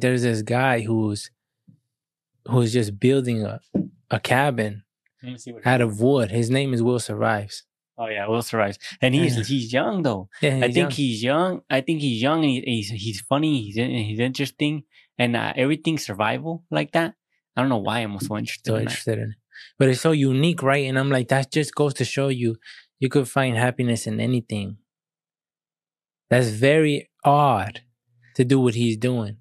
There's this guy who's who's just building a, a cabin Let me see what. out of wood. His name is Will Survives. Oh yeah, Will Survives, and he's Yeah. he's young though. Yeah, I think young. he's young. I think he's young and he's he's funny. He's he's interesting, and uh, everything survival like that. I don't know why I'm so interested. so in that. interested in it. But it's so unique, right? And I'm like, that just goes to show you you could find happiness in anything. That's very odd to do what he's doing.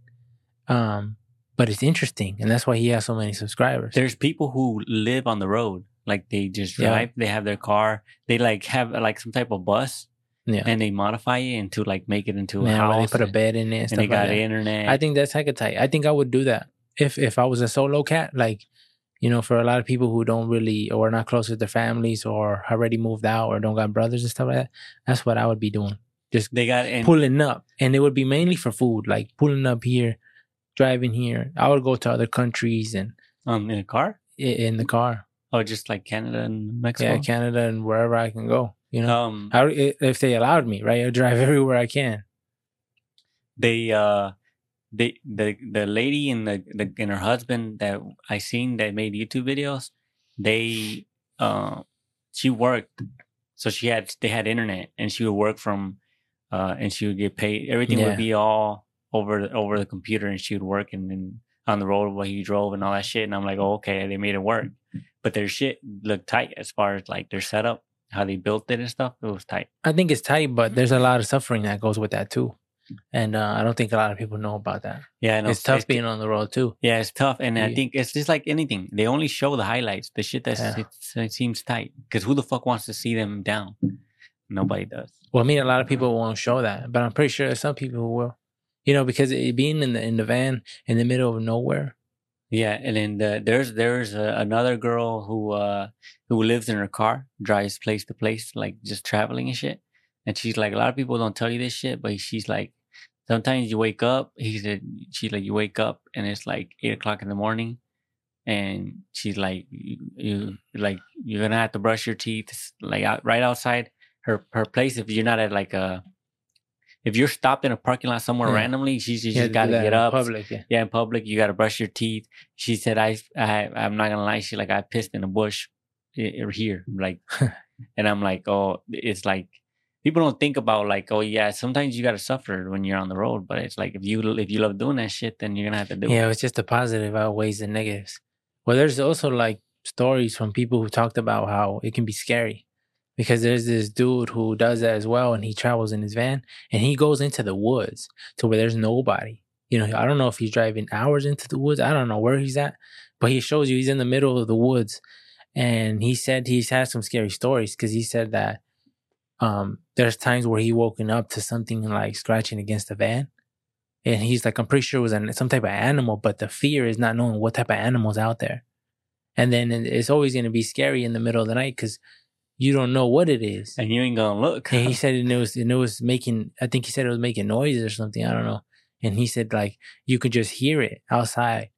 Um, but it's interesting, and that's why he has so many subscribers. There's people who live on the road, like they just Yeah. drive. They have their car. They like have like some type of bus, yeah. and they modify it into like make it into a house. they put a bed in it and and they like got that. internet. I think that's heck of tight. I think I would do that if if I was a solo cat. Like, you know, for a lot of people who don't really or are not close with their families or already moved out or don't got brothers and stuff like that. That's what I would be doing. Just they got and pulling up, and it would be mainly for food, like pulling up here, driving here. I would go to other countries and um in a car. in the car. Oh, just like Canada and Mexico. Yeah, Canada and wherever I can go. You know, Um, I, i- if they allowed me, right? I'd drive everywhere I can. they uh they the the lady and the, the and her husband that I seen that made YouTube videos, they uh she worked so she had they had internet and she would work from uh and she would get paid everything Yeah. would be all over the, over the computer and she would work and then on the road while he drove and all that shit and I'm like mm. oh, okay they made it work mm-hmm. but their shit looked tight as far as like their setup how they built it and stuff it was tight I think it's tight, but there's a mm-hmm. lot of suffering that goes with that too. Mm-hmm. And uh, I don't think a lot of people know about that. yeah it's tough being on the road too. Yeah, it's tough, and I think it's just like anything. They only show the highlights, the shit that Yeah. it seems tight. Because who the fuck wants to see them down? Nobody does. Well, I mean, a lot of people won't show that, but I'm pretty sure there's some people who will. You know, because it, being in the in the van in the middle of nowhere. Yeah, and then the, there's there's a, another girl who uh who lives in her car, drives place to place, like just traveling and shit. And she's like, a lot of people don't tell you this shit, but she's like, sometimes you wake up. He said, she's like, you wake up and it's like eight o'clock in the morning, and she's like, you, you like you're gonna have to brush your teeth like out, right outside her her place. If you're not at like a if you're stopped in a parking lot somewhere Yeah. randomly, she's You just got to get up, Public, yeah. yeah, in public, you got to brush your teeth. She said, I, I, I'm not gonna lie. She like, I pissed in a bush here, like, and I'm like, oh, it's like people don't think about like, oh yeah, sometimes you got to suffer when you're on the road, but it's like if you if you love doing that shit, then you're gonna have to do Yeah, it. Yeah, it's just the positive outweighs the negatives. Well, there's also like stories from people who talked about how it can be scary because there's this dude who does that as well, and he travels in his van and he goes into the woods to where there's nobody. You know, I don't know if he's driving hours into the woods. I don't know where he's at, but he shows you he's in the middle of the woods, and he said he's had some scary stories because he said that um there's times where he woken up to something like scratching against the van and he's like, I'm pretty sure it was an, some type of animal, but the fear is not knowing what type of animal's out there. And then it's always going to be scary in the middle of the night because you don't know what it is. And you ain't gonna look. And he said and it was, and it was making, I think he said it was making noises or something. I don't know. And he said like you could just hear it outside.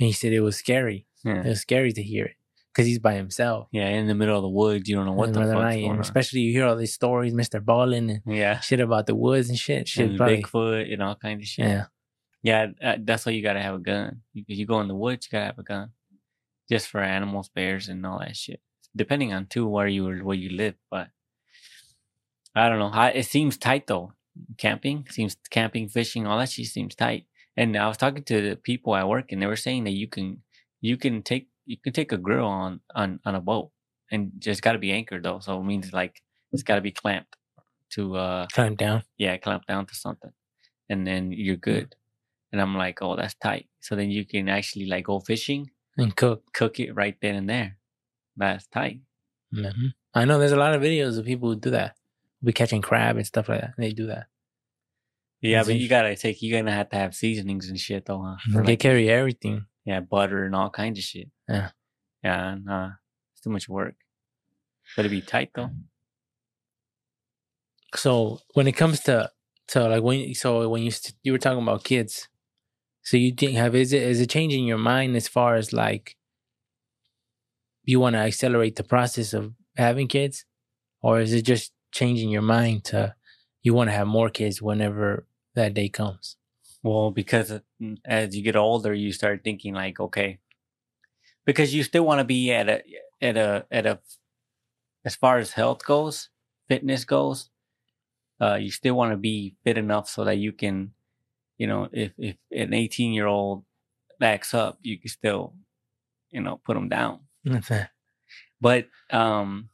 And he said it was scary. Yeah. It was scary to hear it because he's by himself. yeah, in the middle of the woods, you don't know what in the the fuck's night. going on. especially you hear all these stories, MrBallen and Yeah, shit about the woods and shit. Shit, and probably. Bigfoot and all kinds of shit. Yeah. Yeah, that's why you gotta have a gun. You, you go in the woods, you gotta have a gun, just for animals, bears, and all that shit. Depending on too where you where you live, but I don't know. I, it seems tight though. Camping seems camping, fishing, all that shit seems tight. And I was talking to the people at work, and they were saying that you can you can take you can take a grill on on on a boat, and just got to be anchored though. So it means like it's got to be clamped to uh Climb down. yeah, clamp down to something, and then you're good. And I'm like, oh, that's tight. So then you can actually like go fishing, and cook. cook it right then and there. That's tight. hmm I know there's a lot of videos of people who do that. We catching crab and stuff like that. They do that. Yeah, That's but you gotta take. You're gonna have to have seasonings and shit though. Huh? For, they like, carry everything. yeah, butter and all kinds of shit. Yeah. Yeah, nah, it's too much work. Better be tight though. So when it comes to to like when so when you you were talking about kids, so you think have is it is it changing your mind as far as like you want to accelerate the process of having kids, or is it just changing your mind to you want to have more kids whenever that day comes? Well, because mm, as you get older, you start thinking like, okay, because you still want to be at a at a at a as far as health goes, fitness goes, uh, you still want to be fit enough so that you can, you know, if if an eighteen year old backs up, you can still, you know, put them down. But um,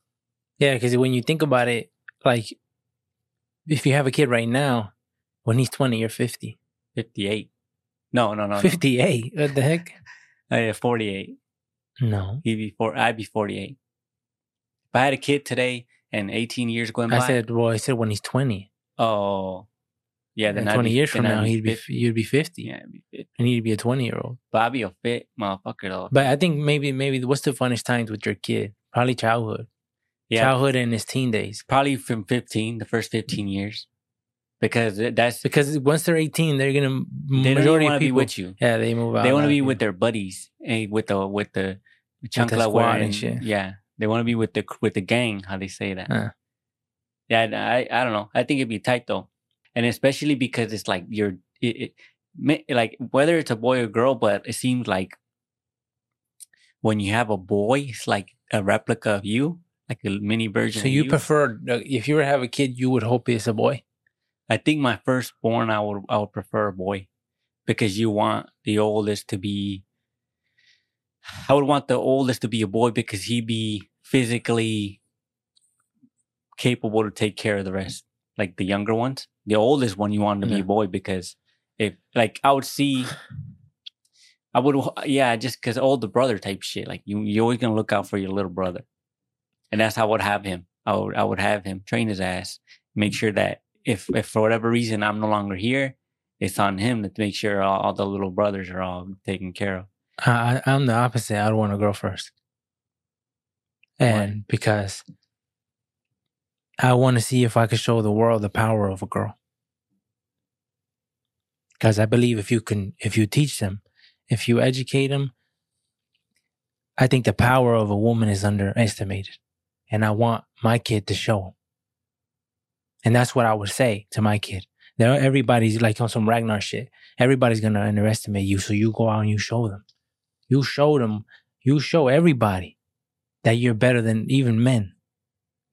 yeah, because when you think about it, like if you have a kid right now, when he's twenty, you're fifty. fifty eight. No, no, no, no. Fifty-eight. What the heck? Uh, yeah, forty eight. No, He'd be four. I'd be forty eight. If I had a kid today and eighteen years going by, I said. Well, I said when he's twenty. oh, yeah, then And twenty be- years from now, he'd be 50. you'd be fifty, yeah, be fit. and he'd be a twenty-year-old. But I'd be a fit motherfucker though. But I think maybe maybe what's the funnest times with your kid? Probably childhood, yeah, childhood and his teen days. probably from fifteen, the first fifteen years, because that's Because once they're eighteen, they're gonna they majority want to be with you. Yeah, they move out. They want to be with their buddies, and with the with the the chancla squad wearing. and shit. Yeah, they want to be with the with the gang. How they say that? Huh. Yeah, I I don't know. I think it'd be tight though, and especially because it's like you're it, it, like whether it's a boy or girl, but it seems like when you have a boy, it's like a replica of you, like a mini version. So of you prefer if you were to have a kid, you would hope it's a boy. I think my firstborn, I would I would prefer a boy because you want the oldest to be. I would want the oldest to be a boy because he'd be physically capable to take care of the rest, like the younger ones. The oldest one, you want him to be a boy because if like I would see, I would yeah, just because older brother type shit. Like you, you always gonna look out for your little brother, and that's how I would have him. I would I would have him train his ass, make sure that if if for whatever reason I'm no longer here, it's on him to make sure all, all the little brothers are all taken care of. I, I'm the opposite. I'd want a girl first, and because I want to see if I could show the world the power of a girl. Because I believe if you can, if you teach them, if you educate them, I think the power of a woman is underestimated, and I want my kid to show. Them. And that's what I would say to my kid. There, everybody's like on some Ragnar shit. Everybody's gonna underestimate you, so you go out and you show them. You show them. You show everybody that you're better than even men.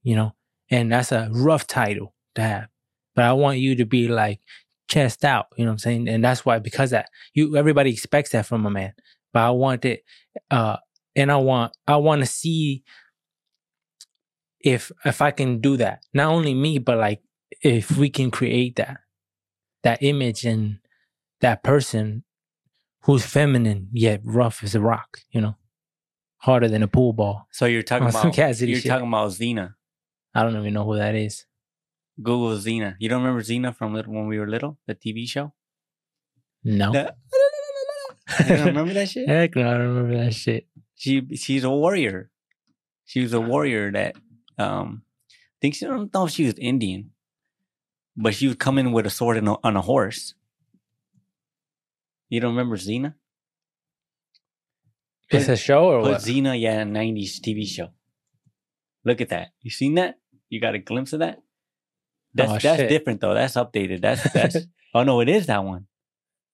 You know, and that's a rough title to have. But I want you to be like chest out. You know what I'm saying? And that's why because that you everybody expects that from a man. But I want it, uh, and I want I want to see if if I can do that. Not only me, but like if we can create that that image and that person who's feminine yet rough as a rock, you know, harder than a pool ball. So you're talking about Cassidy you're shit. talking about Xena. I don't even know who that is. Google Xena. You don't remember Xena from little, when we were little, the TV show? No. The- you don't remember that shit? Heck no, I don't remember that shit. She she's a warrior. She was a warrior that um I think she I don't know if she was Indian, but she would come in with a sword and a, on a horse. You don't remember Xena? It's a show or Put what? Xena, yeah, 90s TV show. Look at that. You seen that? You got a glimpse of that? That's Oh, that's shit. different though. That's updated. That's that's oh no, it is that one.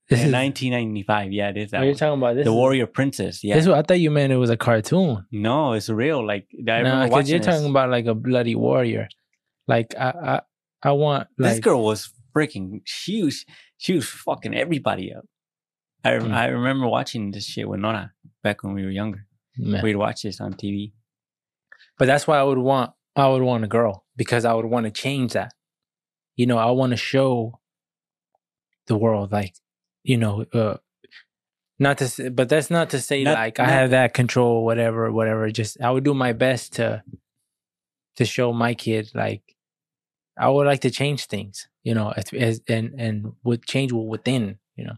This In is, 1995. Yeah, it is that are you talking about this? The is- Warrior Princess. Yeah. This, I thought you meant it was a cartoon. no, it's real. Like I No, remember because you're this. talking about like a bloody warrior. Like I, I, I want like this girl was freaking she was she was fucking everybody up. I Mm. I remember watching this shit with Nora back when we were younger. Man. We'd watch this on TV. But that's why I would want I would want a girl because I would want to change that. You know, I want to show the world like, you know, uh not to say, but that's not to say Not- like I have that control whatever whatever just I would do my best to to show my kid like I would like to change things, you know, as, as and and would change within, you know.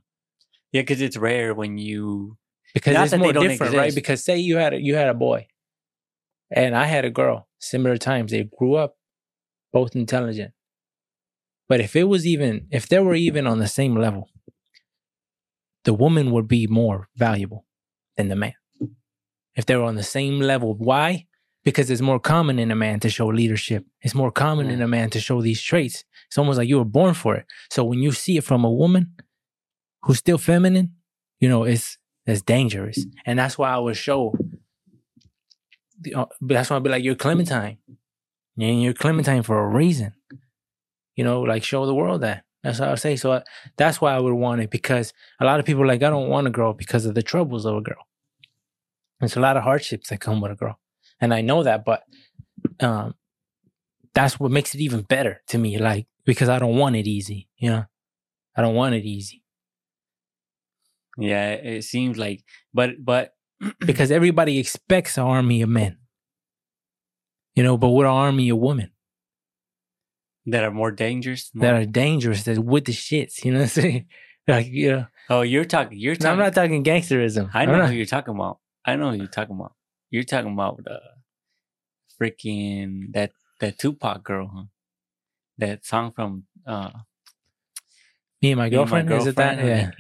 Yeah, because it's rare when you because Not it's more different, right? Because say you had a, you had a boy, and I had a girl, similar times. They grew up both intelligent, but if it was even if they were even on the same level, the woman would be more valuable than the man. If they were on the same level, why? Because it's more common in a man to show leadership. It's more common in a man to show these traits. It's almost like you were born for it. So when you see it from a woman, who's still feminine, you know, it's it's dangerous, and that's why I would show. Uh, That's why I'd be like, "You're Clementine, and you're Clementine for a reason." You know, like show the world that. That's what I say. So I, that's why I would want it because a lot of people like I don't want a girl because of the troubles of a girl. There's a lot of hardships that come with a girl, and I know that, but um, that's what makes it even better to me. Like because I don't want it easy. You know, I don't want it easy Yeah, it seems like, but but because everybody expects an army of men. You know, but we're an army of women that are more dangerous. that are dangerous, that with the shits. You know what I'm saying? Like, you know, oh, you're talking. You're No, talking. I'm not talking gangsterism. I know not- who you're talking about. I know who you're talking about. You're talking about the freaking that that Tupac girl, huh? That song from uh me and my Me and girlfriend. Is it that? Yeah.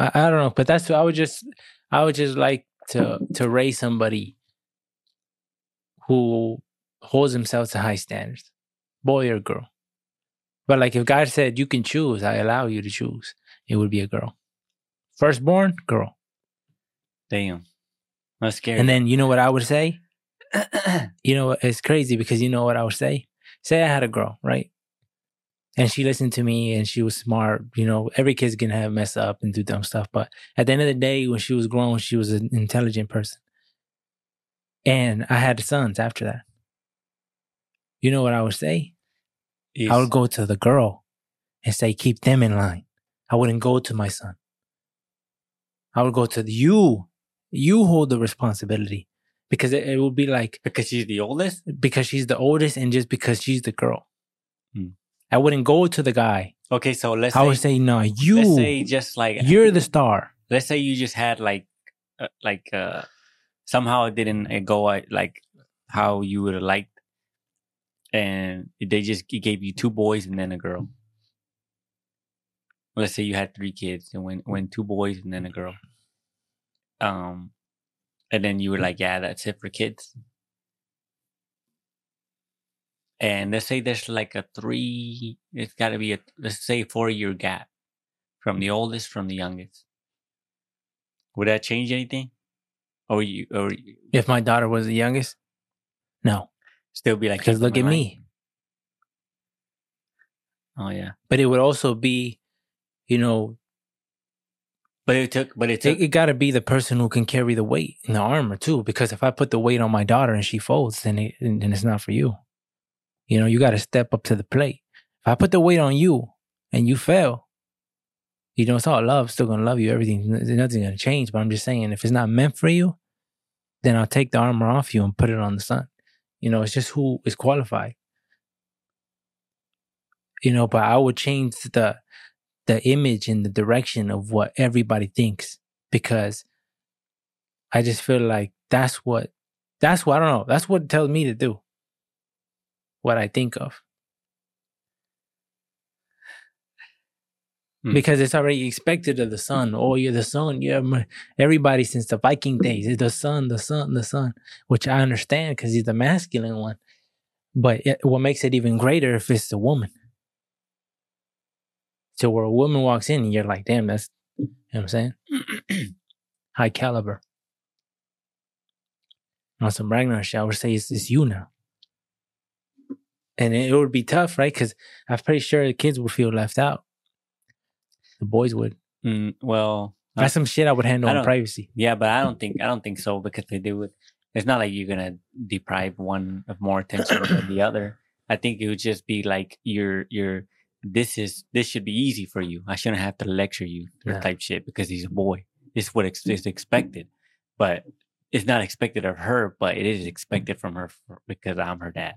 I, I don't know, but that's I would just I would just like to to raise somebody who holds themselves to high standards, boy or girl. But like if God said you can choose, I allow you to choose. It would be a girl. Firstborn, girl. Damn, that's scary. And then you know what I would say? You know? It's crazy because you know what I would say? Say I had a girl, right? And she listened to me and she was smart. You know, every kid's gonna have mess up and do dumb stuff. But at the end of the day, when she was grown, she was an intelligent person. And I had sons after that. You know what I would say? Is- I would go to the girl and say, keep them in line. I wouldn't go to my son. I would go to the, you. You hold the responsibility because it, it would be like, because she's the oldest. because she's the oldest and just because she's the girl. Hmm. I wouldn't go to the guy. Okay, so let's I say, would say, no, let's you, say just like you're the star. let's say you just had like uh, like uh somehow it didn't uh, go uh, like how you would have liked and they just gave you two boys and then a girl let's say you had three kids and when when two boys and then a girl um and then you were like yeah that's it for kids and let's say there's like a three it's got to be a let's say four year gap from the oldest from the youngest would that change anything? Or you or If my daughter was the youngest, no, still be like because look at me. Oh yeah. But it would also be, you know, But it took but it took it, it got to be the person who can carry the weight and the armor too. Because if I put the weight on my daughter and she folds, then it, then it's not for you. You know, you got to step up to the plate. If I put the weight on you and you fail, you know, it's all love. Still gonna love you. Everything, nothing's gonna change. But I'm just saying, if it's not meant for you, then I'll take the armor off you and put it on the sun. You know, it's just who is qualified. You know, but I would change the the image and the direction of what everybody thinks because I just feel like that's what that's what I don't know. That's what it tells me to do. What I think of. Hmm. Because it's already expected of the son. Oh, you're the son. Yeah, my- everybody since the Viking days is the son, the son, the son. Which I understand because he's the masculine one. But it, what makes it even greater if it's a woman. So where a woman walks in and you're like, damn, that's you know what I'm saying? High caliber. On some Ragnar shit, I would say it's, it's you now. And it, would be tough, right? Because I'm pretty sure the kids would feel left out. The boys would. Mm, well That's some shit I would handle I in privacy. yeah, but I don't think I don't think so because they do it. It's not like you're gonna deprive one of more attention than the other. I think it would just be like you're you're this is this should be easy for you. I shouldn't have to lecture you or Yeah. type shit because he's a boy. It's what ex- is expected, but it's not expected of her, but it is expected from her for, because I'm her dad.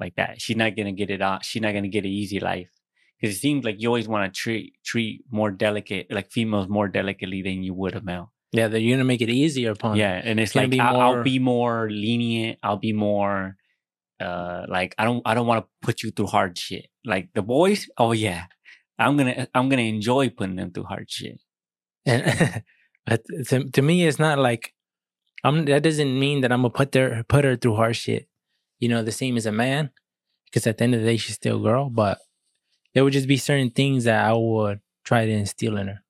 Like that, she's not gonna get it out. She's not gonna get an easy life because it seems like you always want to treat treat more delicate, like females more delicately than you would a male. Yeah, that you're gonna make it easier upon. Yeah, and it's like be I'll, more- I'll be more lenient. I'll be more uh like I don't I don't want to put you through hard shit. Like the boys, oh yeah, I'm gonna I'm gonna enjoy putting them through hard shit. And but to, to me, it's not like I'm. That doesn't mean that I'm gonna put her put her through hard shit. You know, the same as a man, because at the end of the day, she's still a girl. But there would just be certain things that I would tried instilling her.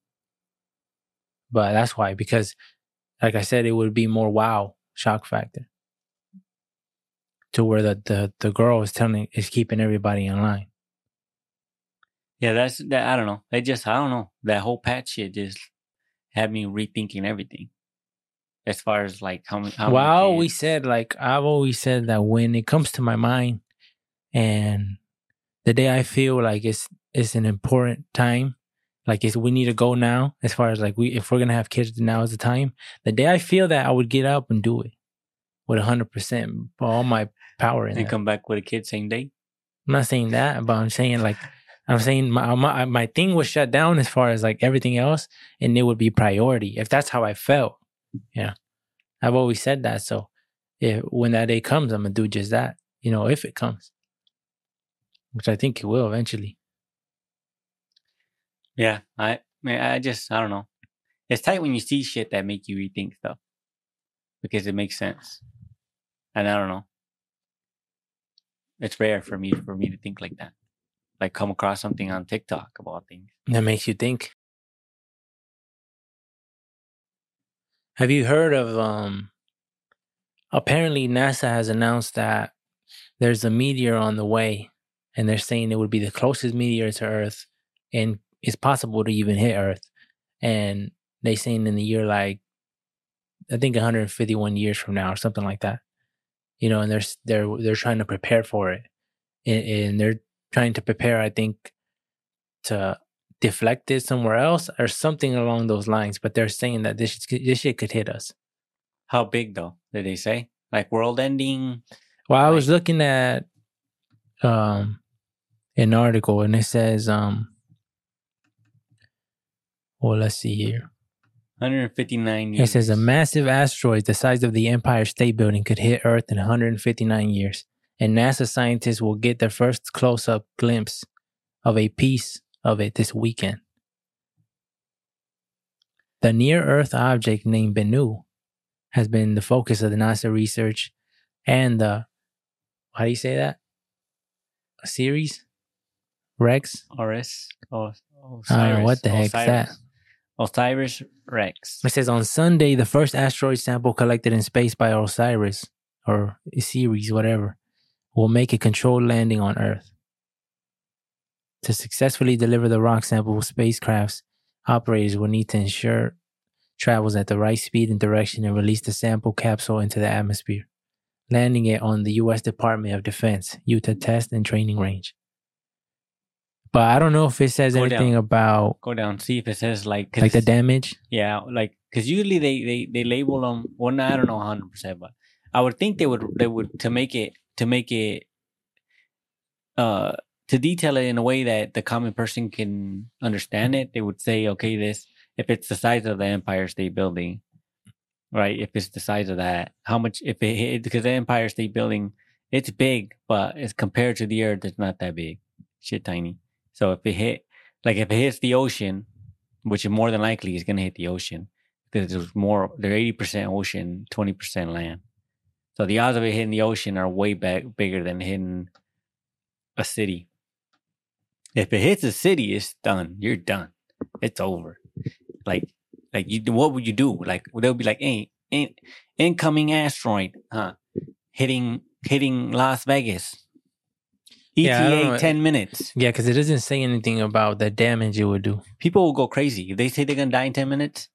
But that's why, because like I said, it would be more wow shock factor to where the the, the girl is telling is keeping everybody in line. Yeah, that's that. I don't know. They just I don't know. That whole patch shit just had me rethinking everything. As far as like how many. How well, I always said like I've always said that when it comes to my mind, and the day I feel like it's it's an important time, like it's we need to go now. As far as like we if we're gonna have kids, now is the time. The day I feel that I would get up and do it with hundred percent all my power in and it. come back with a kid same day. I'm not saying that, but I'm saying like I'm saying my, my my thing was shut down as far as like everything else, and it would be priority if that's how I felt. Yeah, I've always said that. So if when that day comes, I'm gonna do just that. You know, if it comes, which I think it will eventually. Yeah, I man, I just I don't know. It's tight when you see shit that make you rethink stuff because it makes sense, and I don't know. It's rare for me for me to think like that, like come across something on TikTok about things. That makes you think. Have you heard of um apparently NASA has announced that there's a meteor on the way and they're saying it would be the closest meteor to Earth and it's possible to even hit Earth. And they saying in the year like I think 151 years from now or something like that. You know, and they're they're they're trying to prepare for it. And, and they're trying to prepare I think to deflect it somewhere else or something along those lines. But they're saying that this this shit could hit us. How big though? Did they say like world ending? Well, I was looking at um an article and it says um well let's see here. 159 It says a massive asteroid the size of the Empire State Building could hit Earth in 159 years, and NASA scientists will get their first close-up glimpse of a piece of it this weekend. The near-Earth object named Bennu has been the focus of the NASA research and the how do you say that? A series? Rex? Oh, oh, uh, Osiris. Oh, I don't know, what the heck is that? Osiris Rex. It says on Sunday, the first asteroid sample collected in space by Osiris, or Ceres, whatever, will make a controlled landing on Earth. To successfully deliver the rock sample, spacecrafts operators will need to ensure travels at the right speed and direction and release the sample capsule into the atmosphere, landing it on the U.S. Department of Defense Utah Test and Training Range. But I don't know if it says Go anything down. about Go down, see if it says like like the damage. Yeah, like because usually they they they label them. Well, no, I don't know hundred percent, but I would think they would they would to make it to make it uh to detail it in a way that the common person can understand it. They would say, okay, this if it's the size of the Empire State Building, right? If it's the size of that, how much if it hit because the Empire State Building it's big, but it's compared to the Earth, it's not that big, shit tiny. So if it hit like if it hits the ocean, which more than likely is going to hit the ocean because there's more they're 80% ocean 20% land so the odds of it hitting the ocean are way back bigger than hitting a city if it hits a city it's done you're done it's over like like you what would you do like they'll be like hey in, incoming asteroid huh hitting hitting las vegas ETA Yeah, I don't know. 10 minutes. Yeah, because it doesn't say anything about the damage it would do. People will go crazy. If they say they're going to die in 10 minutes,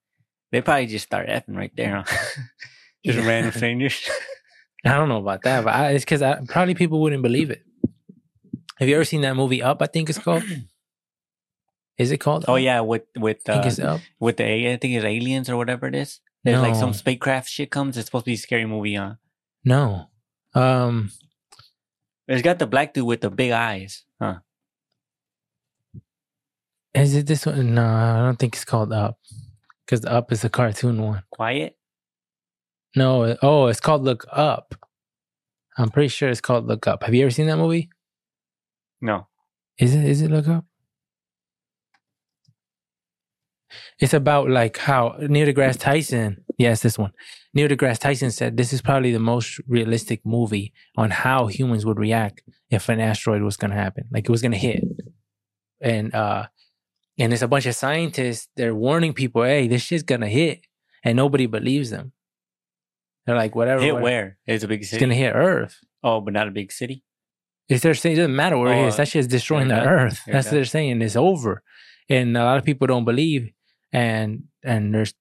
they probably just start effing right there. Huh? just random strangers. I don't know about that, but I, it's because probably people wouldn't believe it. Have you ever seen that movie Up? I think it's called. Is it called? Oh Up? yeah, with with I think uh, it's Up. with the I think it's aliens or whatever it is. There's like some spacecraft shit comes. It's supposed to be a scary movie, huh? No. Um. It's got the black dude with the big eyes, huh? Is it this one? No, I don't think it's called Up. Because Up is a cartoon one. Quiet. No. Oh, it's called Look Up. I'm pretty sure it's called Look Up. Have you ever seen that movie? No. Is it? Is it Look Up? It's about like how Neil deGrasse Tyson. Yes, this one. Neil deGrasse Tyson said this is probably the most realistic movie on how humans would react if an asteroid was going to happen, like it was going to hit. And uh, And it's a bunch of scientists. They're warning people, "Hey, this shit's gonna hit," and nobody believes them. They're like, "Whatever." Hit whatever. where? It's a big city. It's gonna hit Earth. oh, but not a big city. If they're saying it doesn't matter where it is, that shit's destroying the. Earth. That's what they're saying. It's over, and a lot of people don't believe. And and there's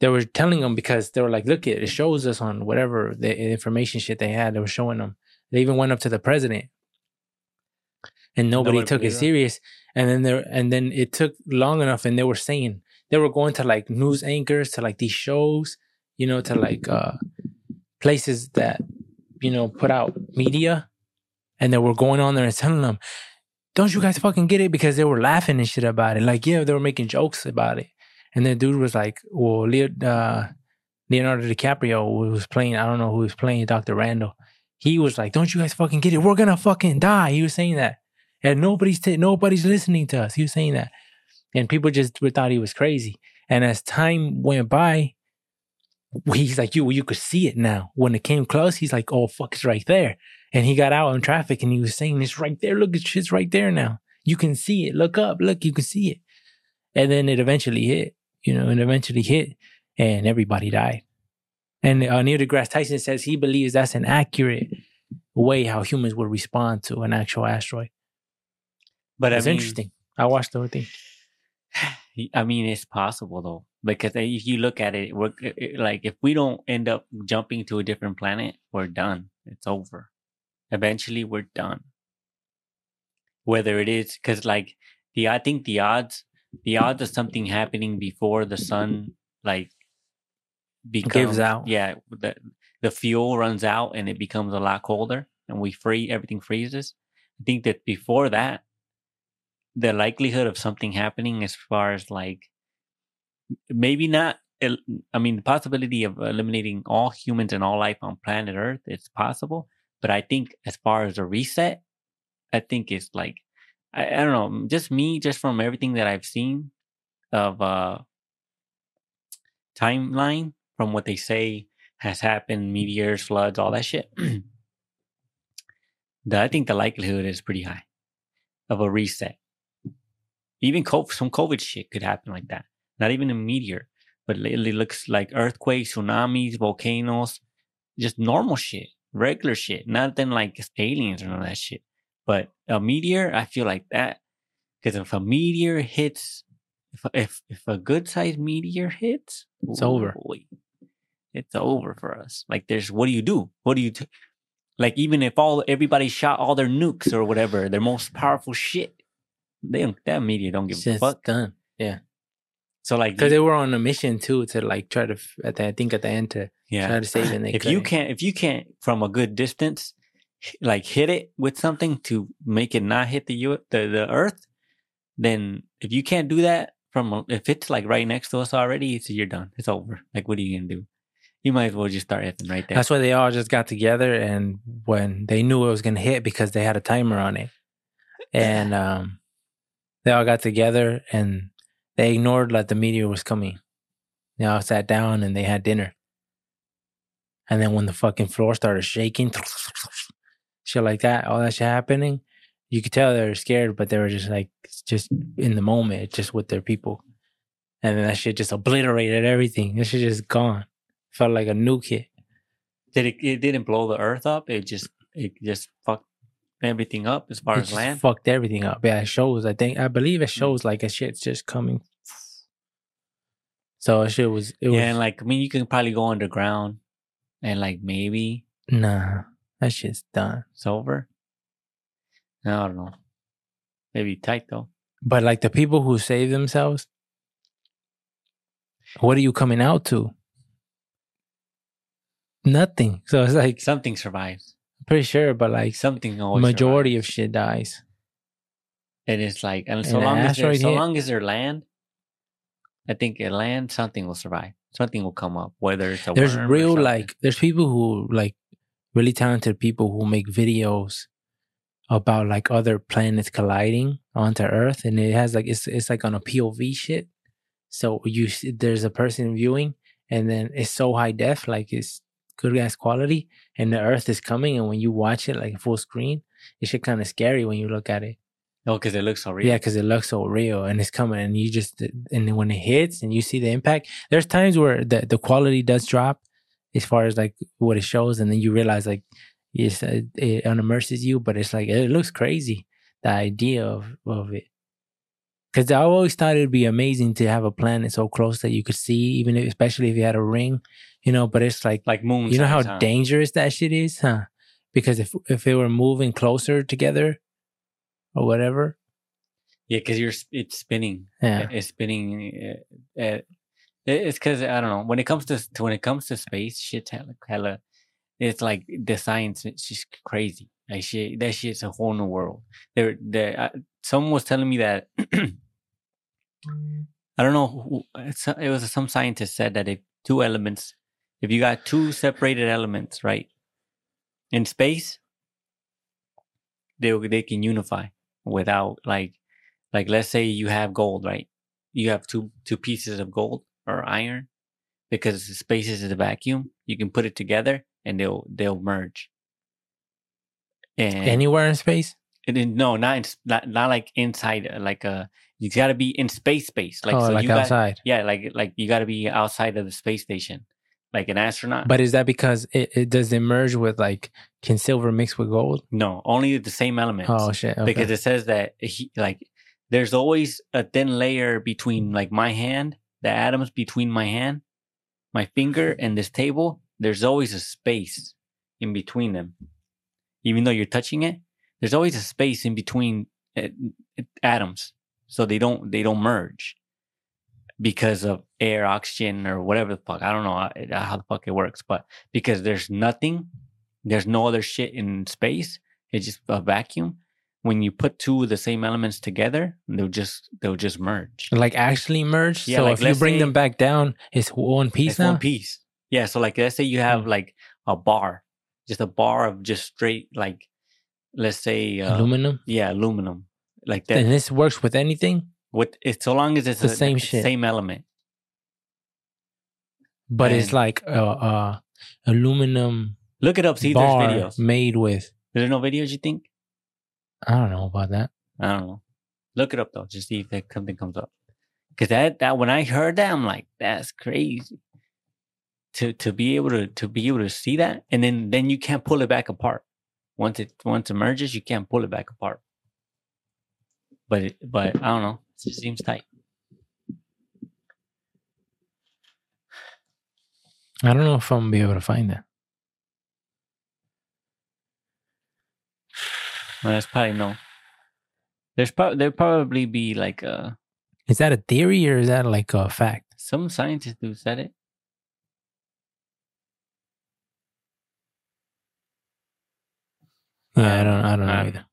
they were telling them because they were like, "Look, it it shows us on whatever the information shit they had. They were showing them. They even went up to the president, and nobody, Nobody took it serious. And then there, and then it took long enough, and they were saying they were going to like news anchors to like these shows, you know, to like uh places that you know put out media, and they were going on there and telling them, "Don't you guys fucking get it?" Because they were laughing and shit about it. Like, yeah, they were making jokes about it. And the dude was like, "Well, Leo, uh, Leonardo DiCaprio was playing. I don't know who was playing Dr. Randall. He was like, "Don't you guys fucking get it? We're gonna fucking die." He was saying that, and nobody's t- nobody's listening to us. He was saying that, and people just thought he was crazy. And as time went by, he's like, "You, you could see it now." When it came close, he's like, "Oh fuck, it's right there." And he got out in traffic, and he was saying, "It's right there. Look, it's right there now. You can see it. Look up. Look, you can see it." And then it eventually hit. You know, and eventually hit, and everybody died. And uh, Neil deGrasse Tyson says he believes that's an accurate way how humans would respond to an actual asteroid. But It's I mean, interesting. I watched the whole thing. I mean, it's possible though, because if you look at it, we're it- like if we don't end up jumping to a different planet, we're done. It's over. Eventually, we're done. Whether it is because, like, the I think the odds, the odds of something happening before the sun, like, becomes out. Yeah, the the fuel runs out and it becomes a lot colder, and we free everything freezes. I think that before that, the likelihood of something happening as far as like maybe not i mean the possibility of eliminating all humans and all life on planet earth is possible but i think as far as a reset i think it's like i, I don't know just me just from everything that i've seen of uh timeline from what they say has happened meteors floods all that shit the, i think the likelihood is pretty high of a reset even COVID, some COVID shit could happen like that. Not even a meteor, but lately looks like earthquakes, tsunamis, volcanoes, just normal shit, regular shit, nothing like aliens or all that shit. But a meteor, I feel like that because if a meteor hits, if if, if a good sized meteor hits, It's over. boy, It's over for us. Like, there's what do you do? What do you do? Like, even if all everybody shot all their nukes or whatever, their most powerful shit, they don't, that meteor don't give It's a fuck. done. Yeah. So like, Because they were on a mission too to like try to, at the, I think at the end to yeah, try to save. And they if you couldn't. can't if you can't from a good distance like hit it with something to make it not hit the U- the, the earth then if you can't do that from a, if it's like right next to us already it's you're done it's over like what are you gonna do you might as well just start effing right there That's why they all just got together and when they knew it was gonna hit because they had a timer on it. And um they all got together and they ignored like the meteor was coming. They all sat down and they had dinner. And then when the fucking floor started shaking, shit like that, all that shit happening, you could tell they were scared, but they were just like just in the moment, just with their people. And then that shit just obliterated everything. That shit just gone. Felt like a nuke hit. did it, it didn't blow the earth up it just it just fucked everything up as far it as just land fucked everything up. Yeah, it shows. I think I believe it mm. shows like a shit's just coming. So shit was. It was yeah and like i mean you can probably go underground and like maybe nah. That shit's done. it's over i don't know maybe tight though But like the people who save themselves, what are you coming out to? Nothing. So it's like something survives pretty sure, but like something always majority survives. of shit dies. And it's like, and so And long as there, so long as there land, I think land something will survive. Something will come up, whether it's a there's real like there's people who like really talented people who make videos about like other planets colliding onto earth and it has like it's it's like on a pov shit. So you there's a person viewing and then it's so high def like it's good ass quality and the earth is coming and when you watch it like full screen it's kind of scary when you look at it Oh, because it looks so real. Yeah, because it looks so real and it's coming, and you just and then when it hits and you see the impact, there's times where the the quality does drop as far as like what it shows, and then you realize like it's, uh, it unimmerses you, but it's like it looks crazy the idea of of it. Because I always thought it'd be amazing to have a planet so close that you could see, even if, especially if you had a ring, you know. But it's like like moon. you know how huh? dangerous that shit is, huh? Because if if it were moving closer together or whatever, Yeah, because you're it's spinning. yeah, It's spinning. uh, uh, It's because I don't know. When it comes to, to when it comes to space, shit's hella, hella. It's like the science. It's just crazy. Like shit, that shit's a whole new world. There, there. Uh, someone was telling me that. I don't know. Who, it was some scientist said that if two elements, if you got two separated elements, right, in space, they they can unify without like, like let's say you have gold, right? You have two two pieces of gold or iron, because the space is a vacuum. You can put it together and they'll they'll merge. And anywhere in space. and no, not in, not not like inside, uh, like uh you got to be in space, space. Like oh, so like you got, outside. yeah, like like you got to be outside of the space station, like an astronaut. But is that because it, it does it merge with like can silver mix with gold? no, only the same elements. Oh shit! Okay. because it says that he, like there's always a thin layer between like my hand, the atoms between my hand, my finger, and this table. There's always a space in between them, even though you're touching it. There's always a space in between uh, atoms, so they don't they don't merge because of air, oxygen, or whatever the fuck. I don't know how, the fuck it works, but because there's nothing, there's no other shit in space. It's just a vacuum. When you put two of the same elements together, they'll just they'll just merge. like actually merge. Yeah, so like, if you bring say- them back down, it's one piece it's now. one piece. Yeah. So like let's say you have Hmm. like a bar, just a bar of just straight like let's say uh, Aluminum. yeah aluminum like that. And this works with anything, With it's so long as it's The a, same shit. same element. but it's like uh, uh aluminum Look it up. See, there's videos. made with. Is there no videos? You think? I don't know about that. I don't know. Look it up though. Just see if that something comes up. Because that that when I heard that, I'm like, that's crazy. To to be able to to be able to see that, and then then you can't pull it back apart. Once it once it merges, you can't pull it back apart. But it, but I don't know. Seems tight. I don't know if I'm gonna be able to find that. Well, that's probably no. There's probably there probably be like a. Is that a theory or is that like a fact? some scientists who said it. Yeah, I don't. I don't know um, either.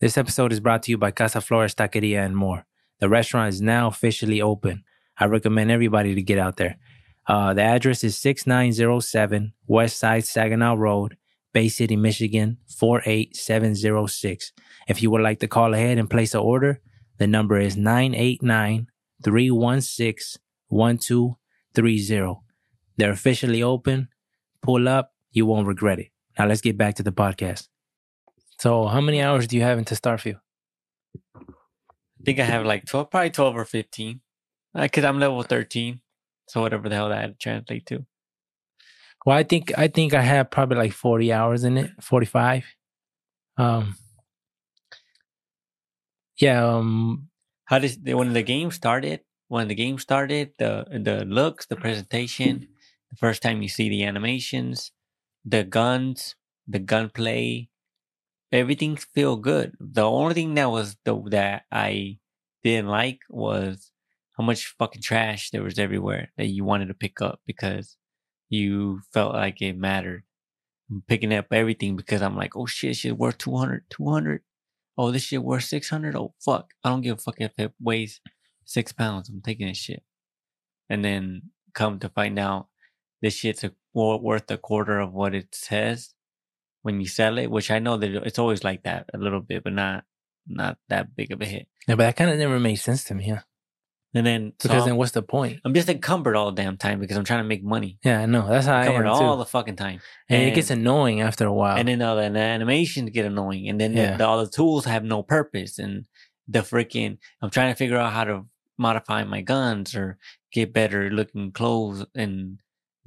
This episode is brought to you by Casa Flores Taqueria and more. The restaurant is now officially open. I recommend everybody to get out there. Uh, the address is 6907 West Side Saginaw Road, Bay City, Michigan 48706. If you would like to call ahead and place an order, the number is 989 316 1230. They're officially open. Pull up, you won't regret it. Now let's get back to the podcast. So, how many hours do you have into Starfield? I think I have like 12, probably 12 or 15. Because I'm level 13. So whatever the hell that translate to. Well, I think I think I have probably like forty hours in it, forty five. Um, yeah. Um, How does when the game started? When the game started, the the looks, the presentation, the first time you see the animations, the guns, the gunplay, everything feel good. The only thing that was the that I didn't like was how much fucking trash there was everywhere that you wanted to pick up because you felt like it mattered. I'm picking up everything because I'm like, oh shit, shit worth 200, 200. Oh, this shit worth 600. Oh, fuck. I don't give a fuck if it weighs six pounds. I'm taking this shit. And then come to find out this shit's a, worth a quarter of what it says when you sell it, which I know that it's always like that a little bit, but not not that big of a hit. yeah, but that kind of never made sense to me. Yeah. And then so Because I'm, then what's the point? I'm just encumbered all the damn time because I'm trying to make money. Yeah, I know. That's how I am Encumbered too. all the fucking time. and, it gets annoying after a while. and then all the animations get annoying, and then the- the, all the tools have no purpose, and the freaking I'm trying to figure out how to modify my guns or get better looking clothes and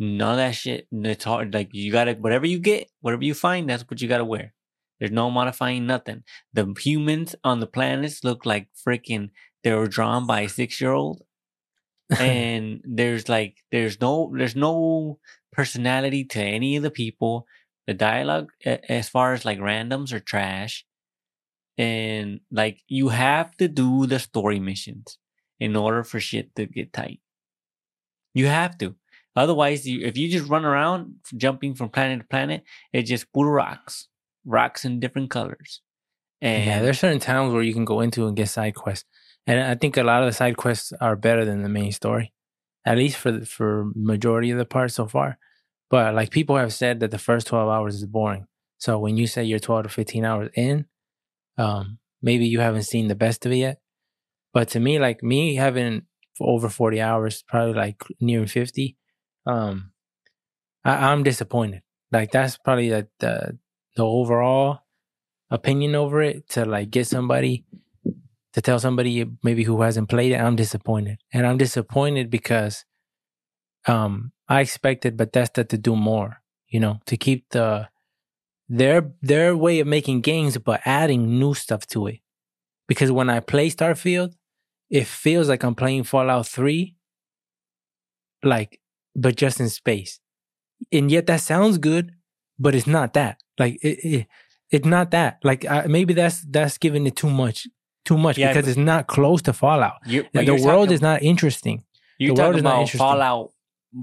none of that shit. It's hard. Like you gotta whatever you get, whatever you find, that's what you gotta wear. There's no modifying nothing. The humans on the planets look like freaking they were drawn by a six year old and there's like there's no there's no personality to any of the people the dialogue as far as like randoms are trash and like you have to do the story missions in order for shit to get tight you have to otherwise you, if you just run around jumping from planet to planet it's just pure rocks rocks in different colors and yeah, there's certain towns where you can go into and get side quests, and I think a lot of the side quests are better than the main story, at least for the, for majority of the part so far. But like people have said that the first twelve hours is boring. So when you say you're twelve to fifteen hours in, um, maybe you haven't seen the best of it yet. But to me, like me having for over forty hours, probably like near fifty, um, I, I'm disappointed. Like that's probably the the, the overall opinion over it to like get somebody to tell somebody maybe who hasn't played it. I'm disappointed. And i'm disappointed because um i expected bethesda to do more you know to keep the their their way of making games but adding new stuff to it. Because when i play starfield it feels like i'm playing fallout 3 like but just in space. And yet that sounds good but it's not that. Like it, it it's not that. Like I, maybe that's that's giving it too much too much Yeah, because it's not close to fallout. You, the world is not interesting. you're the world talking is not about interesting. fallout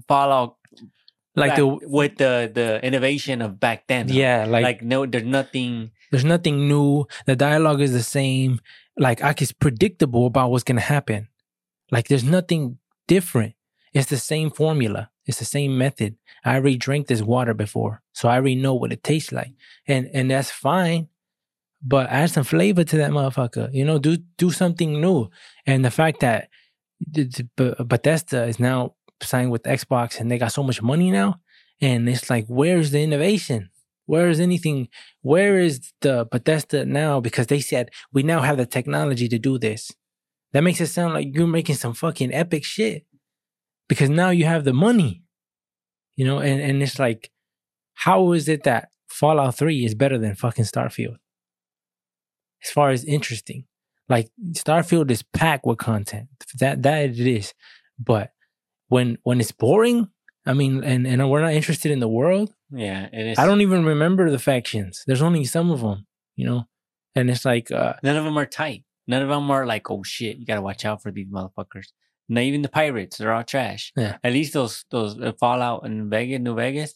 fallout like the with the the innovation of back then. yeah like, like, no, there's nothing. there's nothing new. The dialogue is the same. Like I it's predictable about what's gonna happen. Like there's nothing different it's the same formula. It's the same method. I already drank this water before so i already know what it tastes like. And and that's fine but add some flavor to that motherfucker you know do do something new. And the fact that the- the- Be- bethesda is now signed with xbox and they got so much money now and it's like where's the innovation? Where is anything? Where is the bethesda now? Because they said we now have the technology to do this. That makes it sound like you're making some fucking epic shit because now you have the money you know and, and it's like how is it that fallout 3 is better than fucking starfield as far as interesting like starfield is packed with content that that it is but when when it's boring i mean and and we're not interested in the world Yeah, it is. i don't even remember the factions there's only some of them you know and it's like uh None of them are tight. None of them are like, oh shit, you gotta watch out for these motherfuckers. Not even the pirates, they're all trash. Yeah. At least those those uh, Fallout in Vegas, New Vegas,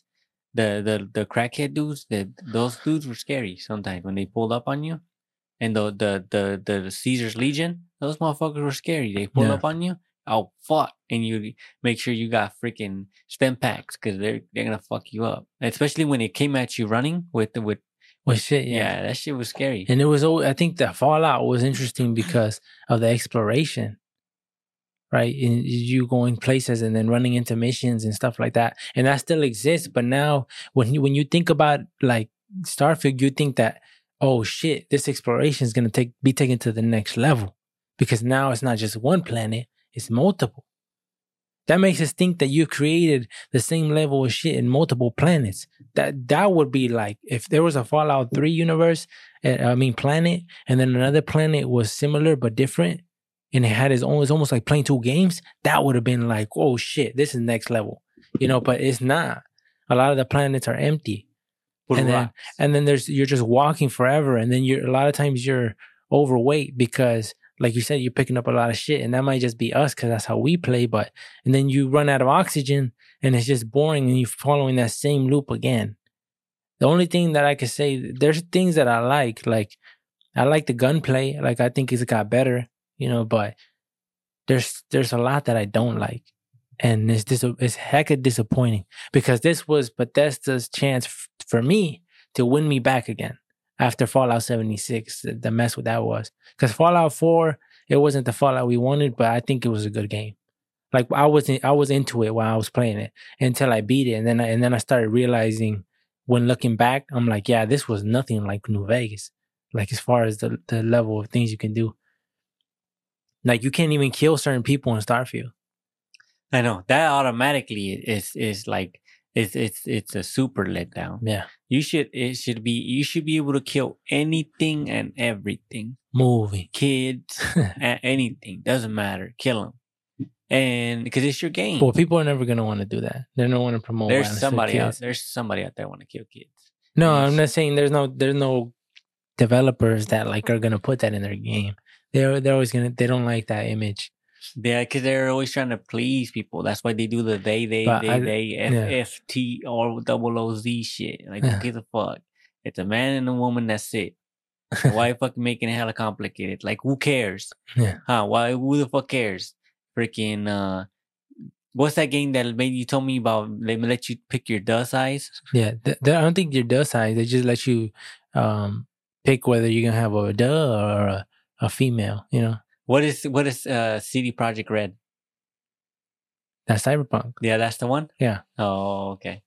the the the crackhead dudes, the those dudes were scary sometimes when they pulled up on you. And the the the the Caesar's Legion, those motherfuckers were scary. They pull Yeah. up on you, oh fuck, and you make sure you got freaking Stimpaks because they're they're gonna fuck you up. Especially when it came at you running with the with well shit yeah, yeah. that shit was scary. And it was, I think that Fallout was interesting because of the exploration, right? And you going places and then running into missions and stuff like that. And that still exists. But now when you, when you think about like Starfield, you think that, oh shit, this exploration is going to take, be taken to the next level because now it's not just one planet, it's multiple. That makes us think that you created the same level of shit in multiple planets. That that would be like if there was a Fallout 3 universe uh, I mean planet, and then another planet was similar but different, and it had its own. It's almost like playing two games. That would have been like, oh shit, this is next level, you know. But it's not. A lot of the planets are empty, and then and then there's you're just walking forever, and then you're a lot of times you're overweight because, like you said, you're picking up a lot of shit, and that might just be us because that's how we play. But and then you run out of oxygen, and it's just boring, and you're following that same loop again. The only thing that I could say, there's things that I like, like I like the gunplay, like I think it's got better, you know, but there's there's a lot that I don't like, and it's dis- it's heck hecka disappointing because this was Bethesda's chance f- for me to win me back again after Fallout 76. The, the mess with that was because Fallout 4 it wasn't the Fallout we wanted, but I think it was a good game. Like I wasn't, I was into it while I was playing it until I beat it, and then I, and then I started realizing when looking back, I'm like, yeah, this was nothing like New Vegas. Like as far as the the level of things you can do. Like you can't even kill certain people in Starfield. I know that automatically is is like it's it's it's a super letdown. Yeah, You should it should be you should be able to kill anything and everything, movie. kids, anything doesn't matter, kill them, and because it's your game. well, people are never gonna want to do that. They're not want to promote. there's somebody out there's somebody out there want to kill kids. No. I'm not saying there's no there's no developers that like are gonna put that in their game. They're they're always gonna they don't like that image. Yeah, because they're always trying to please people. That's why they do the they, they, But they, I- they, F, yeah. F, T, or double O, Z shit. Like, Yeah. who gives a fuck? It's a man and a woman, that's it. Why fucking making it hella complicated? Like, who cares? Yeah. Huh? Why, who the fuck cares? Freaking, uh, what's that game that made you told me about? They let you pick your dust size? Yeah, th- th- I don't think you're duh size. They just let you um pick whether you're gonna have a duh or a, a female. You know, What is, what is, uh, CD Projekt Red? that's cyberpunk, Yeah, that's the one? Yeah. Oh, okay.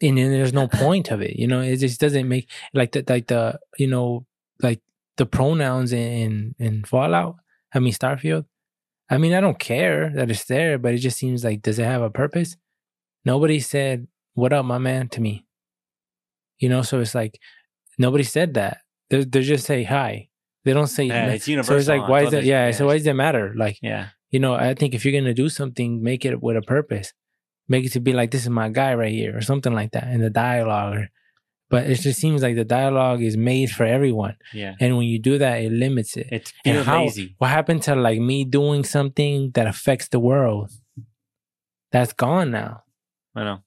and then there's no point of it. You know, it just doesn't make like the like the you know like the pronouns in in Fallout. I mean Starfield. I mean, I don't care that it's there, but it just seems like does it have a purpose? Nobody said "What up, my man" to me. You know, so it's like nobody said that. They they just say hi. They don't say. Yeah, it's universal. so it's like, why is that? you, Yeah. So why does it matter? Like, Yeah. you know, I think if you're gonna do something, make it with a purpose. Make it to be like this is my guy right here, or something like that in the dialogue. Or, but it just seems like the dialogue is made for everyone, Yeah. and when you do that, it limits it. It's And how- lazy. What happened to like me doing something that affects the world? That's gone now. I know.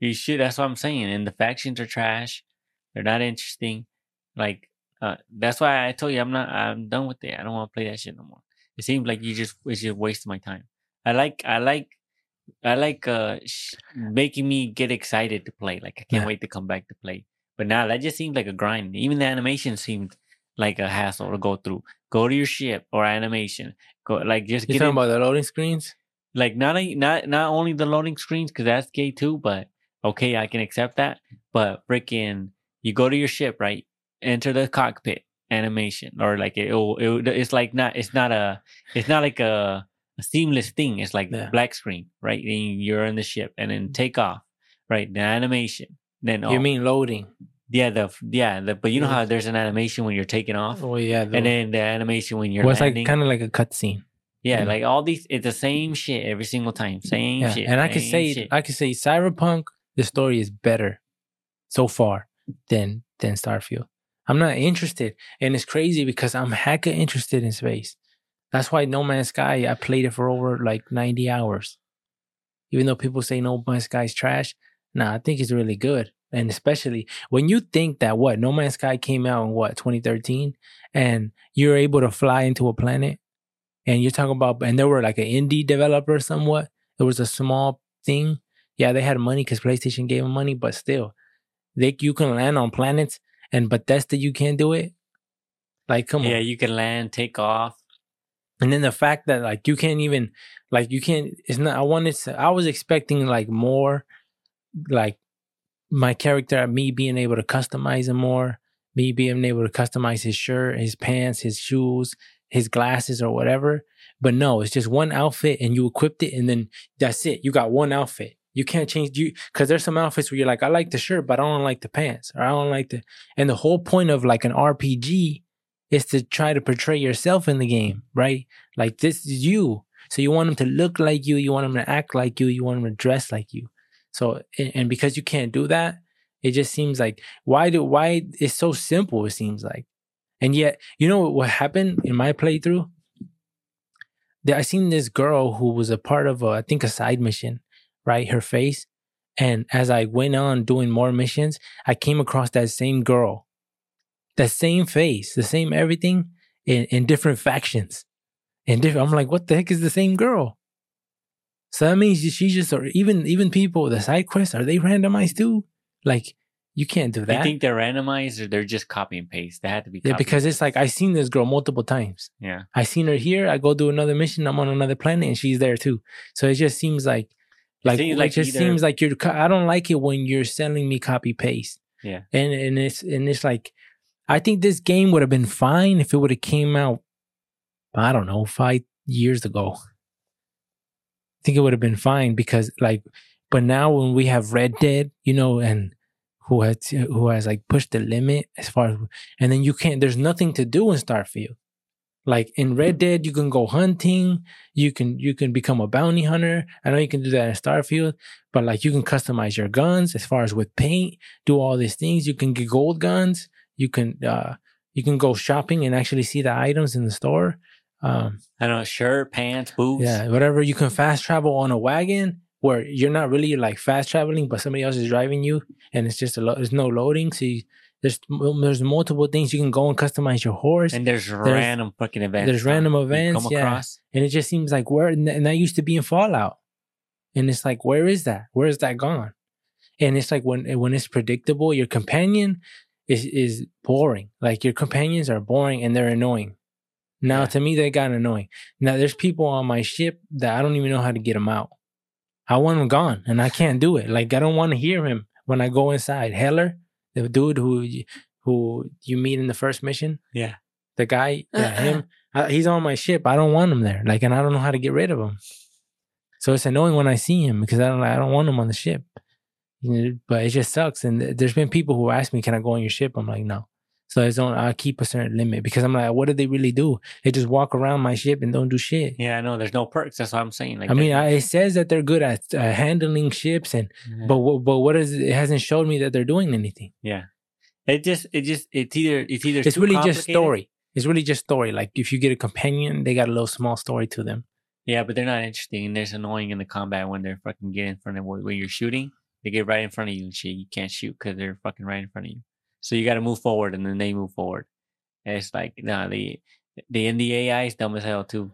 You should. That's what I'm saying. And the factions are trash. They're not interesting. Like uh, that's why I told you I'm not. I'm done with it. I don't want to play that shit no more. It seems like you just it's just wasting my time. I like. I like. I like uh sh- making me get excited to play. Like I can't Yeah. wait to come back to play. But now that just seems like a grind. Even the animation seemed like a hassle to go through. Go to your ship or animation. Go like just You get talking in, about the loading screens? like not a, not not only the loading screens because that's gay too, but okay, I can accept that. But freaking, you go to your ship, right? Enter the cockpit animation, or like it, it, it's like not it's not a it's not like a, a seamless thing. It's like Yeah. black screen, right? then you're in the ship, and then mm-hmm. take off, right? The animation, then You oh, mean loading? yeah the yeah the but you know how there's an animation when you're taking off, Oh yeah. The, and then the animation when you're well, it's landing. like kind of like a cutscene. yeah, yeah. like all these, it's the same shit every single time. Same Yeah, shit. and I could say shit. I could say Cyberpunk the story is better so far than than Starfield. I'm not interested, and it's crazy because I'm hecka interested in space. That's why No Man's Sky I played it for over like 90 hours. Even though people say No Man's Sky is trash, nah, I think it's really good. And especially when you think that what No Man's Sky came out in what 2013, and you're able to fly into a planet, and you're talking about, and there were like an indie developer somewhat. It was a small thing. Yeah, they had money because PlayStation gave them money, but still, they you can land on planets, and Bethesda you can't do it. Like, come yeah, on. Yeah, you can land, take off. And then the fact that like you can't even like you can't. It's not. I wanted. To, I was expecting like more, like my character, me being able to customize him more, me being able to customize his shirt, his pants, his shoes, his glasses, or whatever. But no, it's just one outfit, and you equipped it, and then that's it. You got one outfit. You can't change you because there's some outfits where you're like, I like the shirt, but I don't like the pants, or I don't like the. And the whole point of like an RPG is to try to portray yourself in the game, right? Like this is you. So you want them to look like you, you want them to act like you, you want them to dress like you. So and, because you can't do that, it just seems like why do why it's so simple. It seems like, and yet you know what happened in my playthrough. I seen this girl who was a part of a, I think a side mission, right? Her face, and as I went on doing more missions, I came across that same girl, that same face, the same everything in in different factions and different. I'm like, what the heck is the same girl? So that means she just or even even people the side quests are they randomized too? Like You can't do that. that. think they're randomized or they're just copy and paste. They had to be Yeah, because it's like I've seen this girl multiple times. yeah. I seen her here. I go do another mission. I'm on another planet, and she's there too. So it just seems like, like, it like just either- seems like you're. I don't like it when you're selling me copy paste. Yeah. and and it's and it's like, I think this game would have been fine if it would have came out. I don't know, five years ago. I think it would have been fine because like, but now when we have Red Dead, you know, and who has who has like pushed the limit as far as, and then you can't. There's nothing to do in Starfield. Like in Red Dead, you can go hunting. You can you can become a bounty hunter. I know you can do that in Starfield, but like you can customize your guns as far as with paint. Do all these things. You can get gold guns. You can uh you can go shopping and actually see the items in the store. Um, I don't know, shirt, pants, boots. yeah, whatever. You can fast travel on a wagon where you're not really like fast traveling, but somebody else is driving you, and it's just a lo- there's no loading. So you, there's there's multiple things you can go and customize your horse, And there's, random fucking events. there's random events, Come yeah. across. and it just seems like where and that used to be in Fallout, and it's like where is that? Where is that gone? And it's like when when it's predictable, your companion is is boring. Like your companions are boring and they're annoying. Now Yeah. to me, they got annoying. Now there's people on my ship that I don't even know how to get them out. I want them gone, and I can't do it. Like I don't want to hear him when I go inside. Heller, the dude who who you meet in the first mission, Yeah. the guy, uh, yeah, him. Uh. I, he's on my ship. I don't want him there. Like, and I don't know how to get rid of him. So it's annoying when I see him because I don't. I don't want him on the ship. You know, but it just sucks. And th- there's been people who ask me, "Can I go on your ship?" I'm like, no. So it's on. I keep a certain limit because I'm like, what do they really do? They just walk around my ship and don't do shit. Yeah, I know. There's no perks. That's what I'm saying. Like, I mean, I, it says that they're good at uh, handling ships, and Yeah. but what- but what is it? hasn't showed me that they're doing anything. yeah, it just, it just, it's either, it's either. It's really just story. It's really just story. Like if you get a companion, they got a little small story to them. Yeah, but they're not interesting. And there's annoying in the combat when they're fucking get in front of when you're shooting. They get right in front of you and shit. You can't shoot because they're fucking right in front of you. So you got to move forward, and then they move forward. And it's like, nah, the the in the AI is dumb as hell too.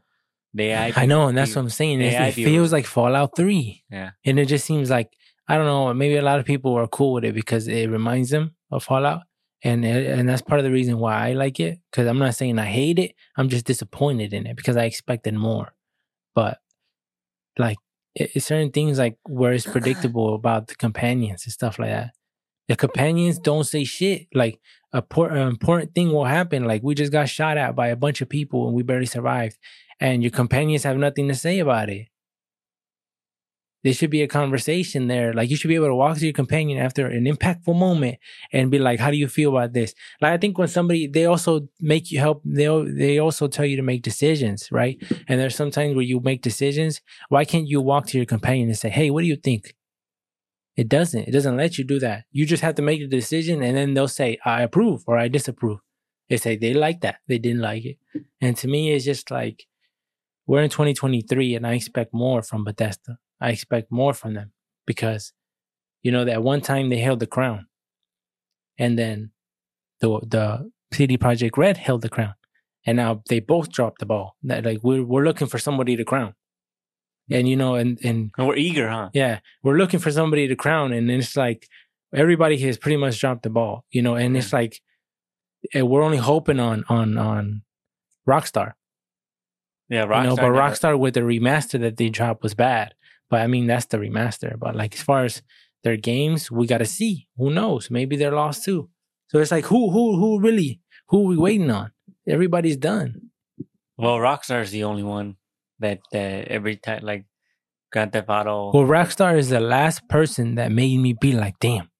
The AI, I know, and that's what I'm saying. the It's- AI It feels like Fallout Three. Yeah. and it just seems like I don't know. Maybe a lot of people are cool with it because it reminds them of Fallout, and and that's part of the reason why I like it. Because I'm not saying I hate it. I'm just disappointed in it because I expected more. But like it, certain things like where it's predictable about the companions and stuff like that. The companions don't say shit. Like a por- an important thing will happen. Like we just got shot at by a bunch of people and we barely survived, and your companions have nothing to say about it there should be a conversation there. Like you should be able to walk to your companion after an impactful moment and be like, "How do you feel about this?" Like I think when somebody they also make you help. They they also tell you to make decisions, right? And there's sometimes where you make decisions. Why can't you walk to your companion and say, "Hey, what do you think?" It doesn't. It doesn't let you do that. You just have to make the decision, and then they'll say, "I approve" or "I disapprove." They say they like that. They didn't like it, and to me, it's just like we're in 2023, and I expect more from Bethesda. I expect more from them because, you know, that one time they held the crown, and then the the CD Projekt Red held the crown, and now they both dropped the ball. That like we're we're looking for somebody to crown, and you know, and and And we're eager, huh? yeah, we're looking for somebody to crown, and it's like everybody has pretty much dropped the ball, you know, and it's like eh, we're only hoping on on on Rockstar, Yeah, you know, Rockstar. but never- Rockstar with the remaster that they dropped was bad. But I mean, that's the remaster. But like as far as their games, we got to see. Who knows? Maybe they're lost too. So it's like who who who really who are we waiting on? Everybody's done. Well, Rockstar is the only one that that every time like Grand Theft Auto. Well, Rockstar is the last person that made me be like, damn,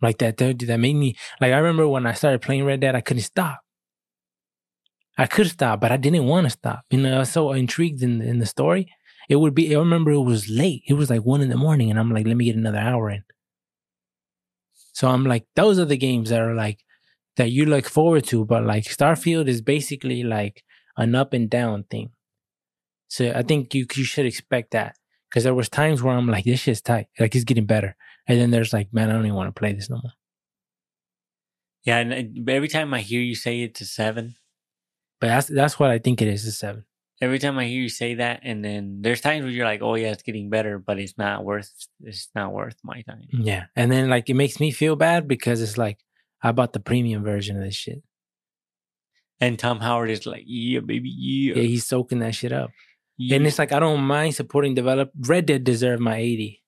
like that. That that made me like. I remember when I started playing Red Dead, I couldn't stop. I could stop, but I didn't want to stop. You know, I was so intrigued in in the story. It would be. I remember it was late. It was like one in the morning, and I'm like, let me get another hour in. So I'm like, those are the games that are like that you look forward to, but like Starfield is basically like an up and down thing. So I think you you should expect that because there was times where I'm like, this shit's tight, like it's getting better, and then there's like, man, I don't even want to play this no more. yeah, and uh, every time I hear you say it's a seven, But that's that's what I think it is. A seven. every time I hear you say that, and then there's times where you're like, "Oh yeah, it's getting better," but it's not worth. It's not worth my time. Yeah. And then like it makes me feel bad because it's like I bought the premium version of this shit. And Todd Howard is like, "Yeah, baby, yeah." Yeah, he's soaking that shit up. Yeah. And it's like I don't mind supporting develop. Red Dead deserved my eighty,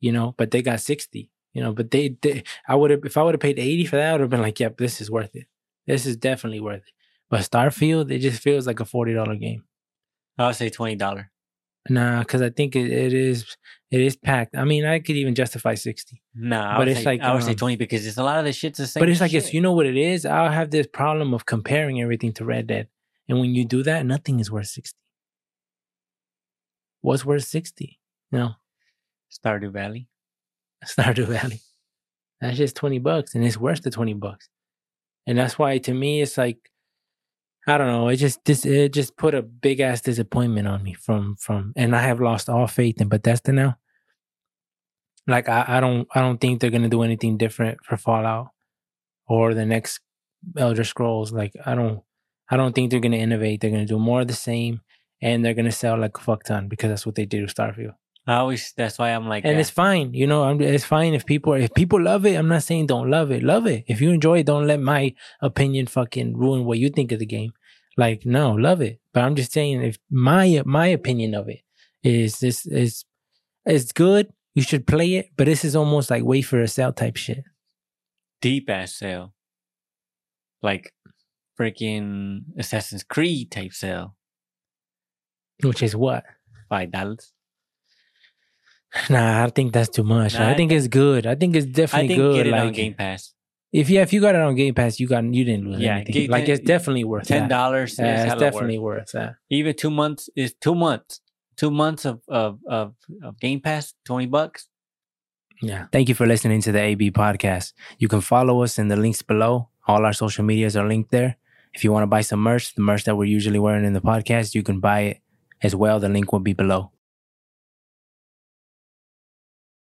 you know, but they got sixty, you know. But they, they I would have if I would have paid eighty for that, I would have been like, yep, this is worth it. This is definitely worth it. But Starfield, it just feels like a forty dollar game. I would say twenty dollar. Nah, because I think it, it is it is packed. I mean, I could even justify sixty, Nah, I But would it's say, like, I would say um, twenty because it's a lot of the shit's the same. but it's like it's you know what it is. I'll have this problem of comparing everything to Red Dead, and when you do that, nothing is worth sixty. What's worth sixty? No. Stardew Valley. Stardew Valley. That's just 20 bucks and it's worth the 20 bucks. And that's why to me it's like I don't know, it just this it just put a big ass disappointment on me from from and I have lost all faith in Bethesda now. Like I, I don't I don't think they're gonna do anything different for Fallout or the next Elder Scrolls. Like I don't I don't think they're gonna innovate. They're gonna do more of the same and they're gonna sell like a fuck ton because that's what they did with Starfield I always. That's why I'm like. and uh, it's fine. You know, I'm, it's fine if people if people love it. I'm not saying don't love it. Love it. If you enjoy it, don't let my opinion fucking ruin what you think of the game. Like, no, love it. But I'm just saying, if my my opinion of it is this is it's good. You should play it. But this is almost like wait for a sale type shit. deep ass sale, like freaking Assassin's Creed type sale, Which is what? five dollars. Nah, I think that's too much. Nah, I I think it's good. I think it's I definitely think good. get it like on Game Pass. if yeah, if you got it on Game Pass, you got you didn't lose Yeah, anything. get- like it's definitely worth Ten dollars Yeah, it's definitely worth. worth that. Even two months is two months. Two months of of of, of Game Pass, twenty bucks. Yeah. Thank you for listening to the AB podcast. You can follow us in the links below. All our social medias are linked there. If you want to buy some merch, the merch that we're usually wearing in the podcast, you can buy it as well. The link will be below.